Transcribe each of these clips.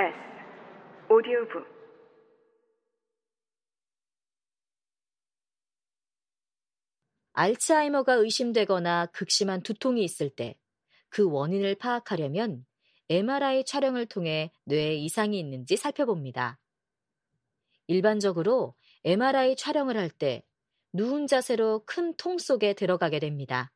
S 오디오북 알츠하이머가 의심되거나 극심한 두통이 있을 때 그 원인을 파악하려면 MRI 촬영을 통해 뇌에 이상이 있는지 살펴봅니다. 일반적으로 MRI 촬영을 할 때 누운 자세로 큰 통 속에 들어가게 됩니다.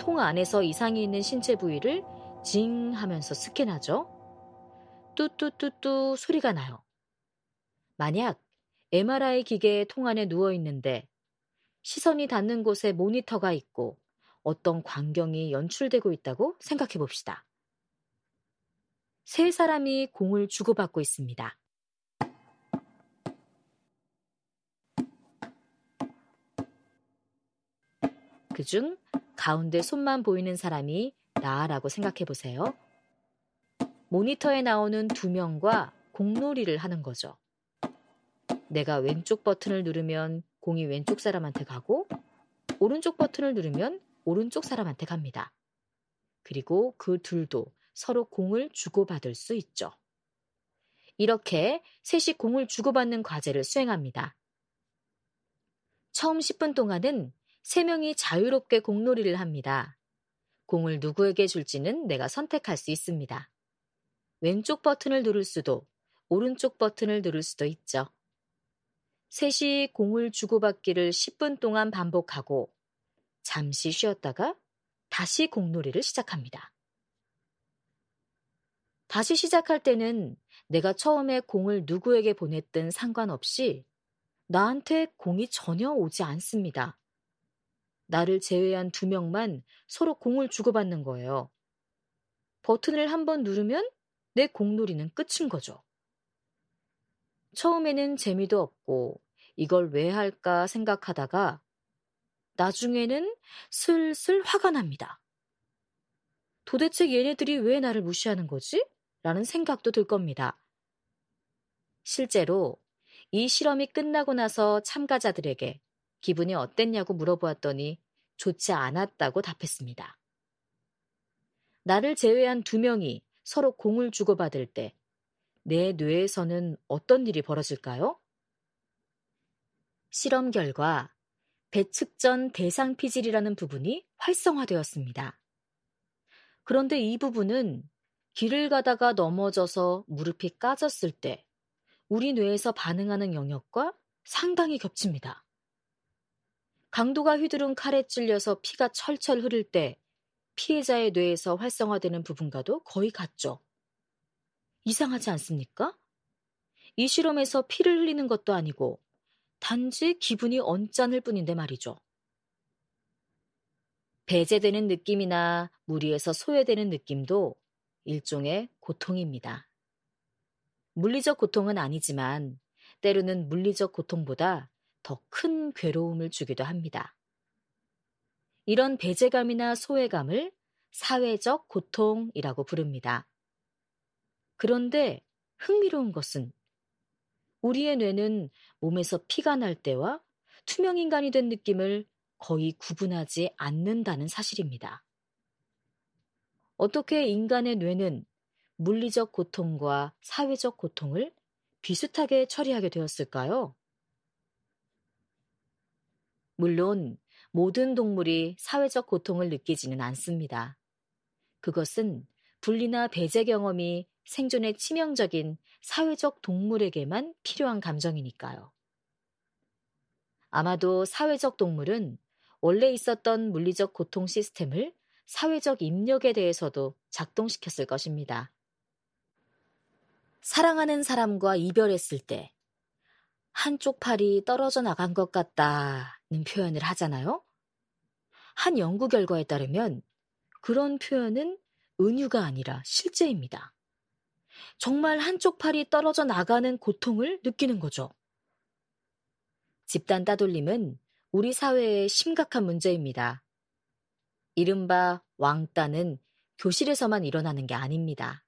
통 안에서 이상이 있는 신체 부위를 징 하면서 스캔하죠. 뚜뚜뚜뚜 소리가 나요. 만약 MRI 기계의 통 안에 누워 있는데 시선이 닿는 곳에 모니터가 있고 어떤 광경이 연출되고 있다고 생각해 봅시다. 세 사람이 공을 주고받고 있습니다. 그중 가운데 손만 보이는 사람이 나라고 생각해 보세요. 모니터에 나오는 두 명과 공놀이를 하는 거죠. 내가 왼쪽 버튼을 누르면 공이 왼쪽 사람한테 가고 오른쪽 버튼을 누르면 오른쪽 사람한테 갑니다. 그리고 그 둘도 서로 공을 주고받을 수 있죠. 이렇게 셋이 공을 주고받는 과제를 수행합니다. 처음 10분 동안은 3명이 자유롭게 공놀이를 합니다. 공을 누구에게 줄지는 내가 선택할 수 있습니다. 왼쪽 버튼을 누를 수도 오른쪽 버튼을 누를 수도 있죠. 셋이 공을 주고받기를 10분 동안 반복하고 잠시 쉬었다가 다시 공놀이를 시작합니다. 다시 시작할 때는 내가 처음에 공을 누구에게 보냈든 상관없이 나한테 공이 전혀 오지 않습니다. 나를 제외한 두 명만 서로 공을 주고받는 거예요. 버튼을 한 번 누르면 내 공놀이는 끝인 거죠. 처음에는 재미도 없고 이걸 왜 할까 생각하다가 나중에는 슬슬 화가 납니다. 도대체 얘네들이 왜 나를 무시하는 거지? 라는 생각도 들 겁니다. 실제로 이 실험이 끝나고 나서 참가자들에게 기분이 어땠냐고 물어보았더니 좋지 않았다고 답했습니다. 나를 제외한 두 명이 서로 공을 주고받을 때 내 뇌에서는 어떤 일이 벌어질까요? 실험 결과 배측전 대상 피질이라는 부분이 활성화되었습니다. 그런데 이 부분은 길을 가다가 넘어져서 무릎이 까졌을 때 우리 뇌에서 반응하는 영역과 상당히 겹칩니다. 강도가 휘두른 칼에 찔려서 피가 철철 흐를 때 피해자의 뇌에서 활성화되는 부분과도 거의 같죠. 이상하지 않습니까? 이 실험에서 피를 흘리는 것도 아니고 단지 기분이 언짢을 뿐인데 말이죠. 배제되는 느낌이나 무리에서 소외되는 느낌도 일종의 고통입니다. 물리적 고통은 아니지만 때로는 물리적 고통보다 더 큰 괴로움을 주기도 합니다. 이런 배제감이나 소외감을 사회적 고통이라고 부릅니다. 그런데 흥미로운 것은 우리의 뇌는 몸에서 피가 날 때와 투명인간이 된 느낌을 거의 구분하지 않는다는 사실입니다. 어떻게 인간의 뇌는 물리적 고통과 사회적 고통을 비슷하게 처리하게 되었을까요? 물론 모든 동물이 사회적 고통을 느끼지는 않습니다. 그것은 분리나 배제 경험이 생존에 치명적인 사회적 동물에게만 필요한 감정이니까요. 아마도 사회적 동물은 원래 있었던 물리적 고통 시스템을 사회적 입력에 대해서도 작동시켰을 것입니다. 사랑하는 사람과 이별했을 때 한쪽 팔이 떨어져 나간 것 같다 는 표현을 하잖아요. 한 연구 결과에 따르면 그런 표현은 은유가 아니라 실제입니다. 정말 한쪽 팔이 떨어져 나가는 고통을 느끼는 거죠. 집단 따돌림은 우리 사회의 심각한 문제입니다. 이른바 왕따는 교실에서만 일어나는 게 아닙니다.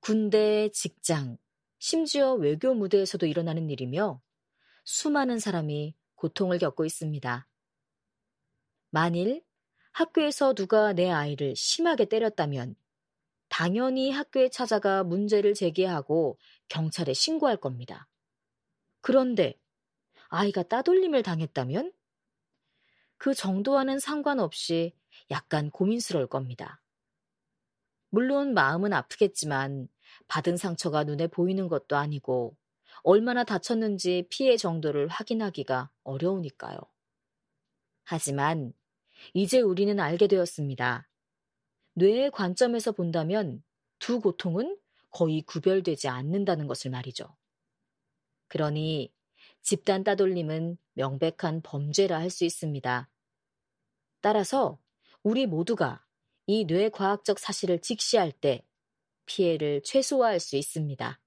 군대, 직장, 심지어 외교 무대에서도 일어나는 일이며 수많은 사람이 고통을 겪고 있습니다. 만일 학교에서 누가 내 아이를 심하게 때렸다면 당연히 학교에 찾아가 문제를 제기하고 경찰에 신고할 겁니다. 그런데 아이가 따돌림을 당했다면 그 정도와는 상관없이 약간 고민스러울 겁니다. 물론 마음은 아프겠지만 받은 상처가 눈에 보이는 것도 아니고 얼마나 다쳤는지 피해 정도를 확인하기가 어려우니까요. 하지만 이제 우리는 알게 되었습니다. 뇌의 관점에서 본다면 두 고통은 거의 구별되지 않는다는 것을 말이죠. 그러니 집단 따돌림은 명백한 범죄라 할 수 있습니다. 따라서 우리 모두가 이 뇌과학적 사실을 직시할 때 피해를 최소화할 수 있습니다.